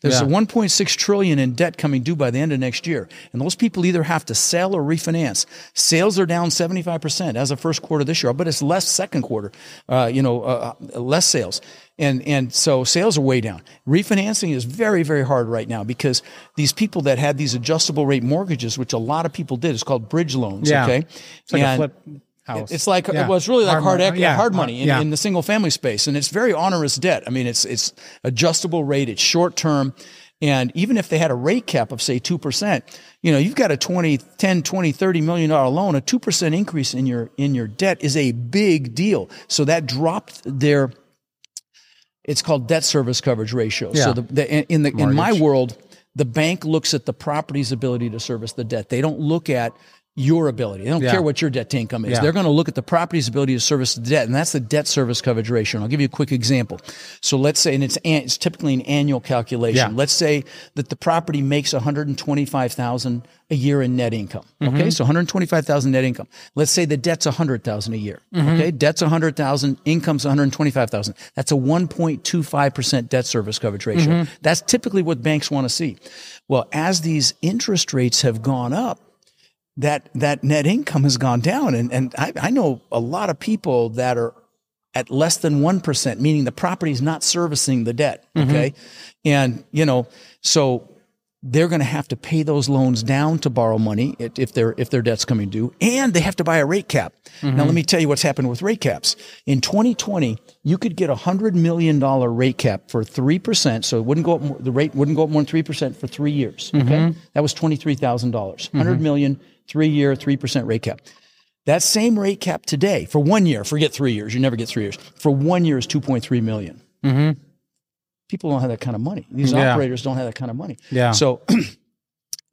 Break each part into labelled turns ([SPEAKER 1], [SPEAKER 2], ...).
[SPEAKER 1] There's
[SPEAKER 2] Yeah.
[SPEAKER 1] a 1.6 trillion in debt coming due by the end of next year, and those people either have to sell or refinance. Sales are down 75 percent as of first quarter this year, but it's less second quarter. Uh, you know, uh, uh, less sales, and and so sales are way down. Refinancing is very very hard right now because these people that had these adjustable rate mortgages, which a lot of people did, it's called bridge loans.
[SPEAKER 2] Yeah.
[SPEAKER 1] Okay,
[SPEAKER 2] It's like a flip house.
[SPEAKER 1] it's like
[SPEAKER 2] Yeah.
[SPEAKER 1] well, it's really like
[SPEAKER 2] Hard
[SPEAKER 1] hard, ec-
[SPEAKER 2] yeah,
[SPEAKER 1] hard money in,
[SPEAKER 2] yeah.
[SPEAKER 1] in the single family space, and it's very onerous debt. I mean, it's it's adjustable rate, it's short term, and even if they had a rate cap of say two percent, you know, you've got a 20, 10, 20, 30 million dollar loan, a two percent increase in your in your debt is a big deal. So that dropped their it's called debt service coverage ratio.
[SPEAKER 2] Yeah.
[SPEAKER 1] So the, the in the in my world, the bank looks at the property's ability to service the debt. They don't look at your ability. They don't
[SPEAKER 2] Yeah.
[SPEAKER 1] care what your debt to income is.
[SPEAKER 2] Yeah.
[SPEAKER 1] They're going to look at the property's ability to service the debt, and that's the debt service coverage ratio. And I'll give you a quick example. So let's say, and it's an, it's typically an annual calculation.
[SPEAKER 2] Yeah.
[SPEAKER 1] Let's say that the property makes one hundred and twenty five thousand a year in net income.
[SPEAKER 2] Mm-hmm.
[SPEAKER 1] Okay, so one hundred twenty five thousand net income. Let's say the debt's a hundred thousand a year.
[SPEAKER 2] Mm-hmm.
[SPEAKER 1] Okay, debt's a hundred thousand, income's one hundred twenty five thousand. That's a one point two five percent debt service coverage ratio.
[SPEAKER 2] Mm-hmm.
[SPEAKER 1] That's typically what banks want to see. Well, as these interest rates have gone up, that that net income has gone down, and and I, I know a lot of people that are at less than one percent, meaning the property is not servicing the debt. Mm-hmm. Okay, and you know so they're going to have to pay those loans down to borrow money if if their if their debt's coming due, and they have to buy a rate cap. Now, mm-hmm. let me tell you what's happened with rate caps. In 2020, you could get a hundred million dollar rate cap for three percent, so it wouldn't go up. More, the rate wouldn't go up more than three percent for three years. Okay, mm-hmm. that was twenty three thousand dollars. Hundred million, three year, three percent rate cap. That same rate cap today for one year, forget three years, you never get three years. For one year is 2.3 million. Mm-hmm. People don't have that kind of money. These
[SPEAKER 2] Yeah.
[SPEAKER 1] operators don't have that kind of money.
[SPEAKER 2] Yeah.
[SPEAKER 1] So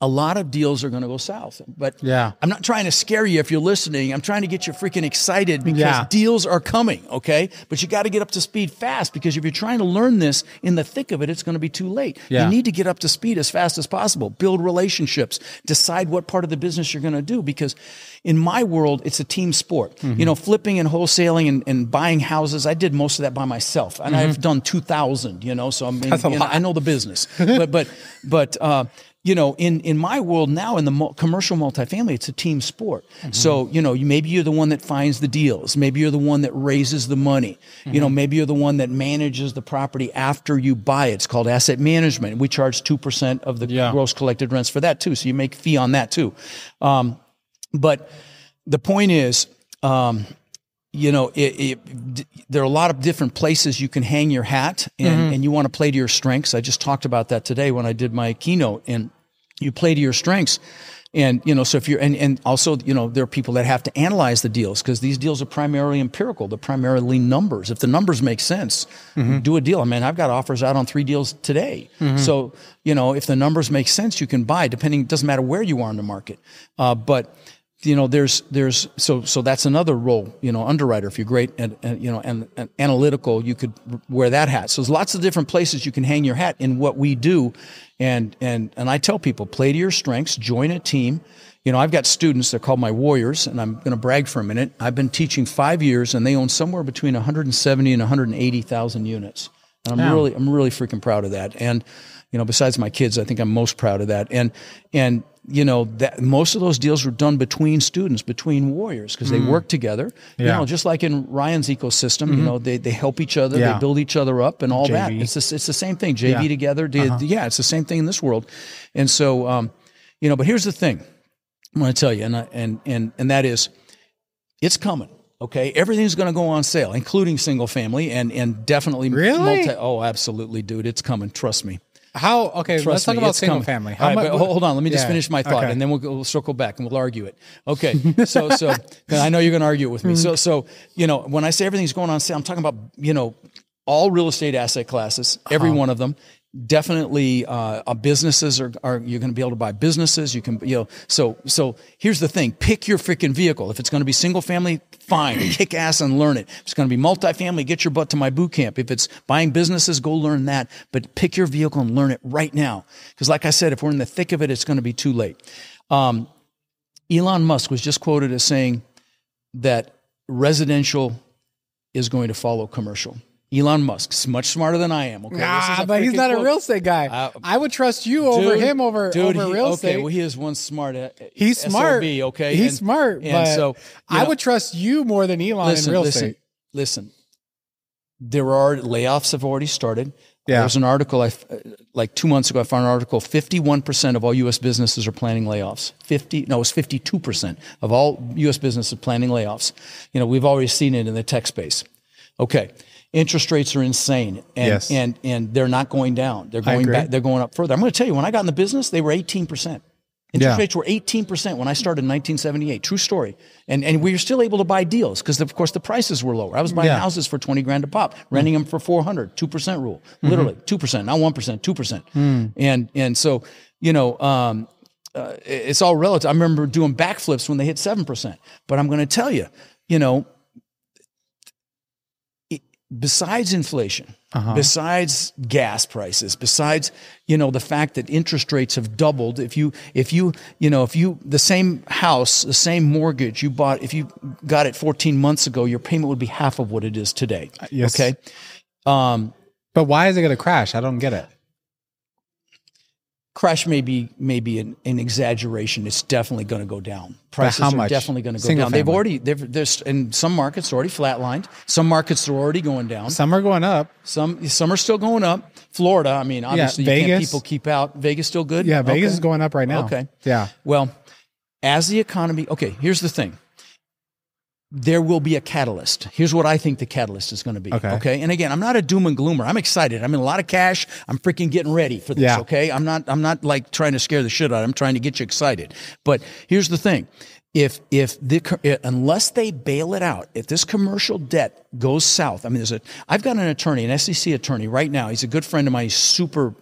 [SPEAKER 1] a lot of deals are going to go south. But
[SPEAKER 2] Yeah.
[SPEAKER 1] I'm not trying to scare you if you're listening. I'm trying to get you freaking excited because
[SPEAKER 2] Yeah.
[SPEAKER 1] deals are coming, okay? But you got to get up to speed fast because if you're trying to learn this in the thick of it, it's going to be too late.
[SPEAKER 2] Yeah.
[SPEAKER 1] You need to get up to speed as fast as possible. Build relationships. Decide what part of the business you're going to do because in my world, it's a team sport.
[SPEAKER 2] Mm-hmm.
[SPEAKER 1] You know, flipping and wholesaling and, and buying houses, I did most of that by myself. And I've done 2,000, you know, so I mean,
[SPEAKER 2] Mm-hmm. That's a
[SPEAKER 1] you know. I know the business. but, but, but, uh, you know, in, in my world now, in the mul- commercial multifamily, it's a team sport.
[SPEAKER 2] Mm-hmm.
[SPEAKER 1] So, you know, you, maybe you're the one that finds the deals. Maybe you're the one that raises the money. You
[SPEAKER 2] Mm-hmm.
[SPEAKER 1] know, maybe you're the one that manages the property after you buy it. It's called asset management. We charge 2% of the
[SPEAKER 2] Yeah.
[SPEAKER 1] gross collected rents for that too. So you make fee on that too. Um, but the point is, um, you know, it, it, d- there are a lot of different places you can hang your hat, and, and you want to play to your strengths. I just talked about that today when I did my keynote, and you play to your strengths. And you know, so if you're, and, and also, you know, there are people that have to analyze the deals because these deals are primarily empirical. They're primarily numbers. If the numbers make sense, do a deal. I mean, I've got offers out on three deals today. So you know, if the numbers make sense, you can buy. Depending, it doesn't matter where you are in the market. Uh, but you know there's there's so so that's another role you know underwriter. If you're great and, and you know and, and analytical you could wear that hat. So there's lots of different places you can hang your hat in what we do. And and and I tell people play to your strengths join a team. You know I've got students they're called my warriors and I'm going to brag for a minute. I've been teaching 5 years and they own somewhere between 170 and 180,000 units. And I'm
[SPEAKER 2] Wow.
[SPEAKER 1] really I'm really freaking proud of that. And you know besides my kids I think I'm most proud of that. And and you know that most of those deals were done between students between warriors because they work together you
[SPEAKER 2] Mm. Yeah. Mm-hmm.
[SPEAKER 1] know just like in Ryan's ecosystem you know they, they help each other
[SPEAKER 2] Yeah.
[SPEAKER 1] they build each other up and all that it's the, it's the same thing JV
[SPEAKER 2] Yeah. Uh-huh.
[SPEAKER 1] together did, yeah it's the same thing in this world and so um, you know but here's the thing I'm going to tell you and I, and and and that is it's coming okay everything's going to go on sale including single family and and definitely
[SPEAKER 2] Really?
[SPEAKER 1] multi oh absolutely dude it's coming trust me
[SPEAKER 2] How? Okay,
[SPEAKER 1] Trust
[SPEAKER 2] let's talk
[SPEAKER 1] me,
[SPEAKER 2] about single
[SPEAKER 1] coming.
[SPEAKER 2] family. How
[SPEAKER 1] All right,
[SPEAKER 2] mu-
[SPEAKER 1] but hold on. Let me just
[SPEAKER 2] Yeah,
[SPEAKER 1] finish my thought,
[SPEAKER 2] okay.
[SPEAKER 1] and then we'll, we'll circle back and we'll argue it. Okay. So, so I know you're going to argue it with me. So, so you know, when I say everything's going on sale, I'm talking about you know all real estate asset classes, every
[SPEAKER 2] Uh-huh.
[SPEAKER 1] one of them. Definitely, uh, uh, businesses are, are you're going to be able to buy businesses. You can, you know, so so here's the thing: pick your freaking vehicle. If it's going to be single family, fine, kick ass and learn it. If it's going to be multifamily, get your butt to my boot camp. If it's buying businesses, go learn that. But pick your vehicle and learn it right now, because like I said, if we're in the thick of it, it's going to be too late. Um, Elon Musk was just quoted as saying that residential is going to follow commercial. Elon Musk's much smarter than I am. Okay, This is
[SPEAKER 2] Ah, but he's not a real estate guy.
[SPEAKER 1] Uh,
[SPEAKER 2] I would trust you over him over
[SPEAKER 1] dude,
[SPEAKER 2] over
[SPEAKER 1] he-
[SPEAKER 2] real estate.
[SPEAKER 1] okay, well, he is one smart. uh,
[SPEAKER 2] he's smart.
[SPEAKER 1] SOB, okay,
[SPEAKER 2] he's
[SPEAKER 1] and-
[SPEAKER 2] smart.
[SPEAKER 1] And
[SPEAKER 2] but
[SPEAKER 1] so
[SPEAKER 2] I
[SPEAKER 1] know,
[SPEAKER 2] would trust you more than Elon
[SPEAKER 1] listen,
[SPEAKER 2] in real
[SPEAKER 1] listen,
[SPEAKER 2] estate.
[SPEAKER 1] listen. There are layoffs have already started.
[SPEAKER 2] Yeah.
[SPEAKER 1] There's an article I f- like two months ago. I found an article. Fifty-one percent of all U.S. businesses are planning layoffs. Fifty, no, it's fifty-two percent of all U.S. businesses planning layoffs. You know, we've already seen it in the tech space. Okay, interest rates are insane, and
[SPEAKER 2] Yes.
[SPEAKER 1] and and they're not going down. They're going back. They're going up further. I'm going to tell you, when I got in the business, they were eighteen percent. Interest
[SPEAKER 2] Yeah.
[SPEAKER 1] rates were 18% when I started in 1978. True story. And and we were still able to buy deals because of course the prices were lower. I was buying
[SPEAKER 2] Yeah.
[SPEAKER 1] houses for 20 grand a pop, renting them for 400, 2% rule. Literally 2%, not 1%, 2%. And and so, you know, um, uh, it's all relative. I remember doing backflips when they hit 7%. But I'm going to tell you, you know, besides inflation, besides gas prices, besides you know the fact that interest rates have doubled, if you if you you know if you the same house, the same mortgage you bought, if you got it 14 months ago, your payment would be half of what it is today.
[SPEAKER 2] yes.
[SPEAKER 1] Okay. Um,
[SPEAKER 2] But why is it going to crash? I don't get it.
[SPEAKER 1] Crash may be maybe an, an exaggeration. It's definitely going to go down. Prices are
[SPEAKER 2] much?
[SPEAKER 1] definitely going to go
[SPEAKER 2] Single
[SPEAKER 1] down. They've already they've there's in some markets already flatlined. Some markets are already going down.
[SPEAKER 2] Some are going up.
[SPEAKER 1] Some some are still going up. Florida, I mean, obviously you can't
[SPEAKER 2] Vegas.
[SPEAKER 1] people keep out. Vegas still good.
[SPEAKER 2] Yeah, Vegas
[SPEAKER 1] Okay.
[SPEAKER 2] is going up right now.
[SPEAKER 1] Okay.
[SPEAKER 2] Yeah.
[SPEAKER 1] Well, as the economy, okay, here's the thing. There will be a catalyst. Here's what I think the catalyst is going to be.
[SPEAKER 2] Okay.
[SPEAKER 1] Okay. And again, I'm not a doom and gloomer. I'm excited. I'm in a lot of cash. I'm freaking getting ready for this.
[SPEAKER 2] Yeah.
[SPEAKER 1] Okay. I'm not. I'm not like trying to scare the shit out. of. I'm trying to get you excited. But here's the thing. If if the unless they bail it out, if this commercial debt goes south, I mean, there's a. I've got an attorney, an SEC attorney, right now. He's a good friend of mine. He's super.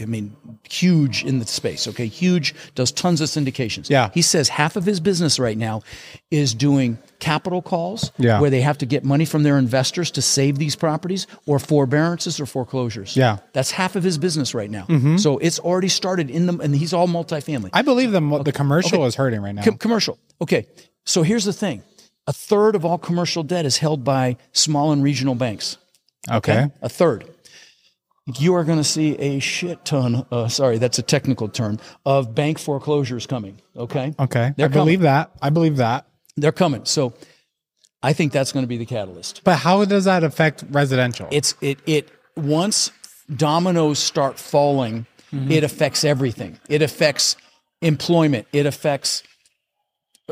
[SPEAKER 1] I mean, huge in the space. Okay, huge. Does tons of syndications.
[SPEAKER 2] Yeah.
[SPEAKER 1] He says half of his business right now is doing capital calls
[SPEAKER 2] Yeah.
[SPEAKER 1] where they have to get money from their investors to save these properties or forbearances or foreclosures.
[SPEAKER 2] Yeah. Mm-hmm.
[SPEAKER 1] That's half of his business right now. So it's already started in them and he's all multifamily.
[SPEAKER 2] I believe the the commercial is hurting right now.
[SPEAKER 1] Com- commercial. Okay. So here's the thing. A third of all commercial debt is held by small and regional banks.
[SPEAKER 2] okay.
[SPEAKER 1] A third. You are going to see a shit ton, uh, sorry, that's a technical term, of bank foreclosures coming. Okay.
[SPEAKER 2] Okay.
[SPEAKER 1] They're
[SPEAKER 2] I believe that. I believe that.
[SPEAKER 1] They're coming. So I think that's going to be the catalyst.
[SPEAKER 2] But how does that affect residential?
[SPEAKER 1] It's it it once dominoes start falling, it affects everything. It affects employment. It affects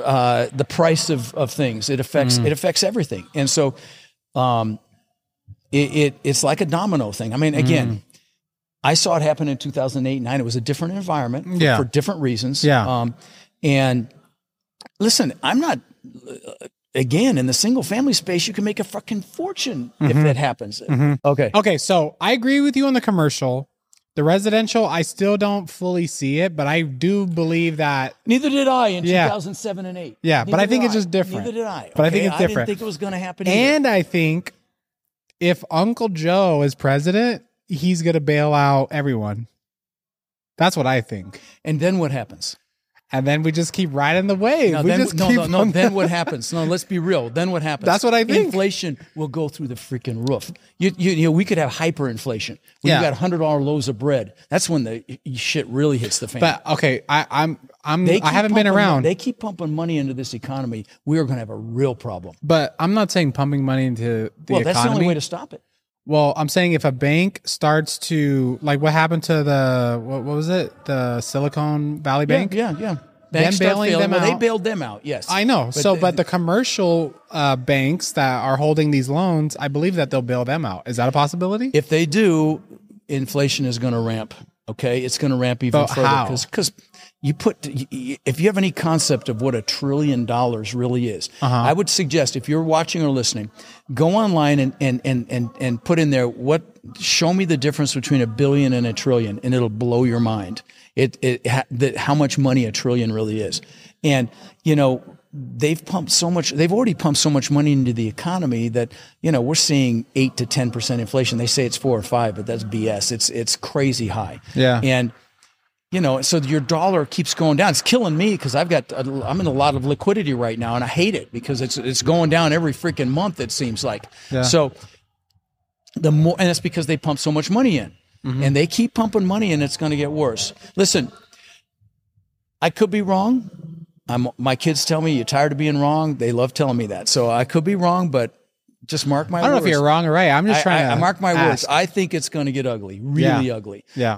[SPEAKER 1] uh, the price of, of things. It affects it affects everything. And so, um, it, it it's like a domino thing. I mean, again. I saw it happen in 2008 9. It was a different environment
[SPEAKER 2] Yeah.
[SPEAKER 1] for different reasons.
[SPEAKER 2] Yeah.
[SPEAKER 1] Um, and listen, I'm not, again, in the single family space, you can make a fucking fortune if that happens. Okay.
[SPEAKER 2] okay, so I agree with you on the commercial. The residential, I still don't fully see it, but I do believe that.
[SPEAKER 1] Neither did I in
[SPEAKER 2] Yeah.
[SPEAKER 1] 2007 and 8.
[SPEAKER 2] Yeah, but
[SPEAKER 1] Neither
[SPEAKER 2] I think
[SPEAKER 1] did
[SPEAKER 2] it's just different.
[SPEAKER 1] Neither did I.
[SPEAKER 2] But I think
[SPEAKER 1] okay?
[SPEAKER 2] it's
[SPEAKER 1] I didn't
[SPEAKER 2] different.
[SPEAKER 1] think it was going to happen either.
[SPEAKER 2] And I think if Uncle Joe is president, he's going to bail out everyone. That's what I think.
[SPEAKER 1] And then what happens?
[SPEAKER 2] And then we just keep riding the wave.
[SPEAKER 1] No,
[SPEAKER 2] we
[SPEAKER 1] then,
[SPEAKER 2] just
[SPEAKER 1] no,
[SPEAKER 2] keep
[SPEAKER 1] no, no, then what happens? No, let's be real. Then what happens?
[SPEAKER 2] That's what I think.
[SPEAKER 1] Inflation will go through the freaking roof. You, you, you know, we could have hyperinflation. When
[SPEAKER 2] Yeah.
[SPEAKER 1] you got hundred dollar loaves of bread, that's when the shit really hits the fan.
[SPEAKER 2] But okay, I, I'm I'm
[SPEAKER 1] They
[SPEAKER 2] I haven't been around.
[SPEAKER 1] They keep pumping money into this economy. We are going to have a real problem.
[SPEAKER 2] but I'm not saying pumping money into the economy.
[SPEAKER 1] well, that's the only way to stop it.
[SPEAKER 2] Well, I'm saying if a bank starts to like what happened to the what, what was it? The Silicon Valley Bank?
[SPEAKER 1] Yeah, yeah. yeah. Banks start
[SPEAKER 2] bailing them
[SPEAKER 1] well, They
[SPEAKER 2] out.
[SPEAKER 1] bailed them out. Yes,
[SPEAKER 2] I know. so,
[SPEAKER 1] the-
[SPEAKER 2] but the commercial uh, banks that are holding these loans, I believe that they'll bail them out. Is that a possibility?
[SPEAKER 1] if they do, inflation is going to ramp. Okay, it's going to ramp even
[SPEAKER 2] But
[SPEAKER 1] further
[SPEAKER 2] how?
[SPEAKER 1] because you put if you have any concept of what a trillion dollars really is,
[SPEAKER 2] Uh-huh.
[SPEAKER 1] I would suggest if you're watching or listening, go online and and and and and put in there what show me the difference between a billion and a trillion, and it'll blow your mind. It it that how much money a trillion really is, and you know. They've pumped so much. They've already pumped so much money into the economy that you know we're seeing eight to ten percent inflation. They say it's four or five, but that's BS. It's it's crazy high.
[SPEAKER 2] Yeah.
[SPEAKER 1] And you know, so your dollar keeps going down. It's killing me because I've got I'm in a lot of liquidity right now, and I hate it because it's it's going down every freaking month. It seems like.
[SPEAKER 2] Yeah.
[SPEAKER 1] So the more, and that's because they pump so much money in, mm-hmm. and they keep pumping money in. It's going to get worse. Listen, I could be wrong. I'm, my kids tell me you're tired of being wrong. They love telling me that. So I could be wrong, but just mark my
[SPEAKER 2] I don't know
[SPEAKER 1] words.
[SPEAKER 2] if you're wrong or right. I'm just
[SPEAKER 1] I,
[SPEAKER 2] trying
[SPEAKER 1] I-
[SPEAKER 2] to
[SPEAKER 1] I mark my words. I think it's going to get ugly, really ugly.
[SPEAKER 2] Yeah.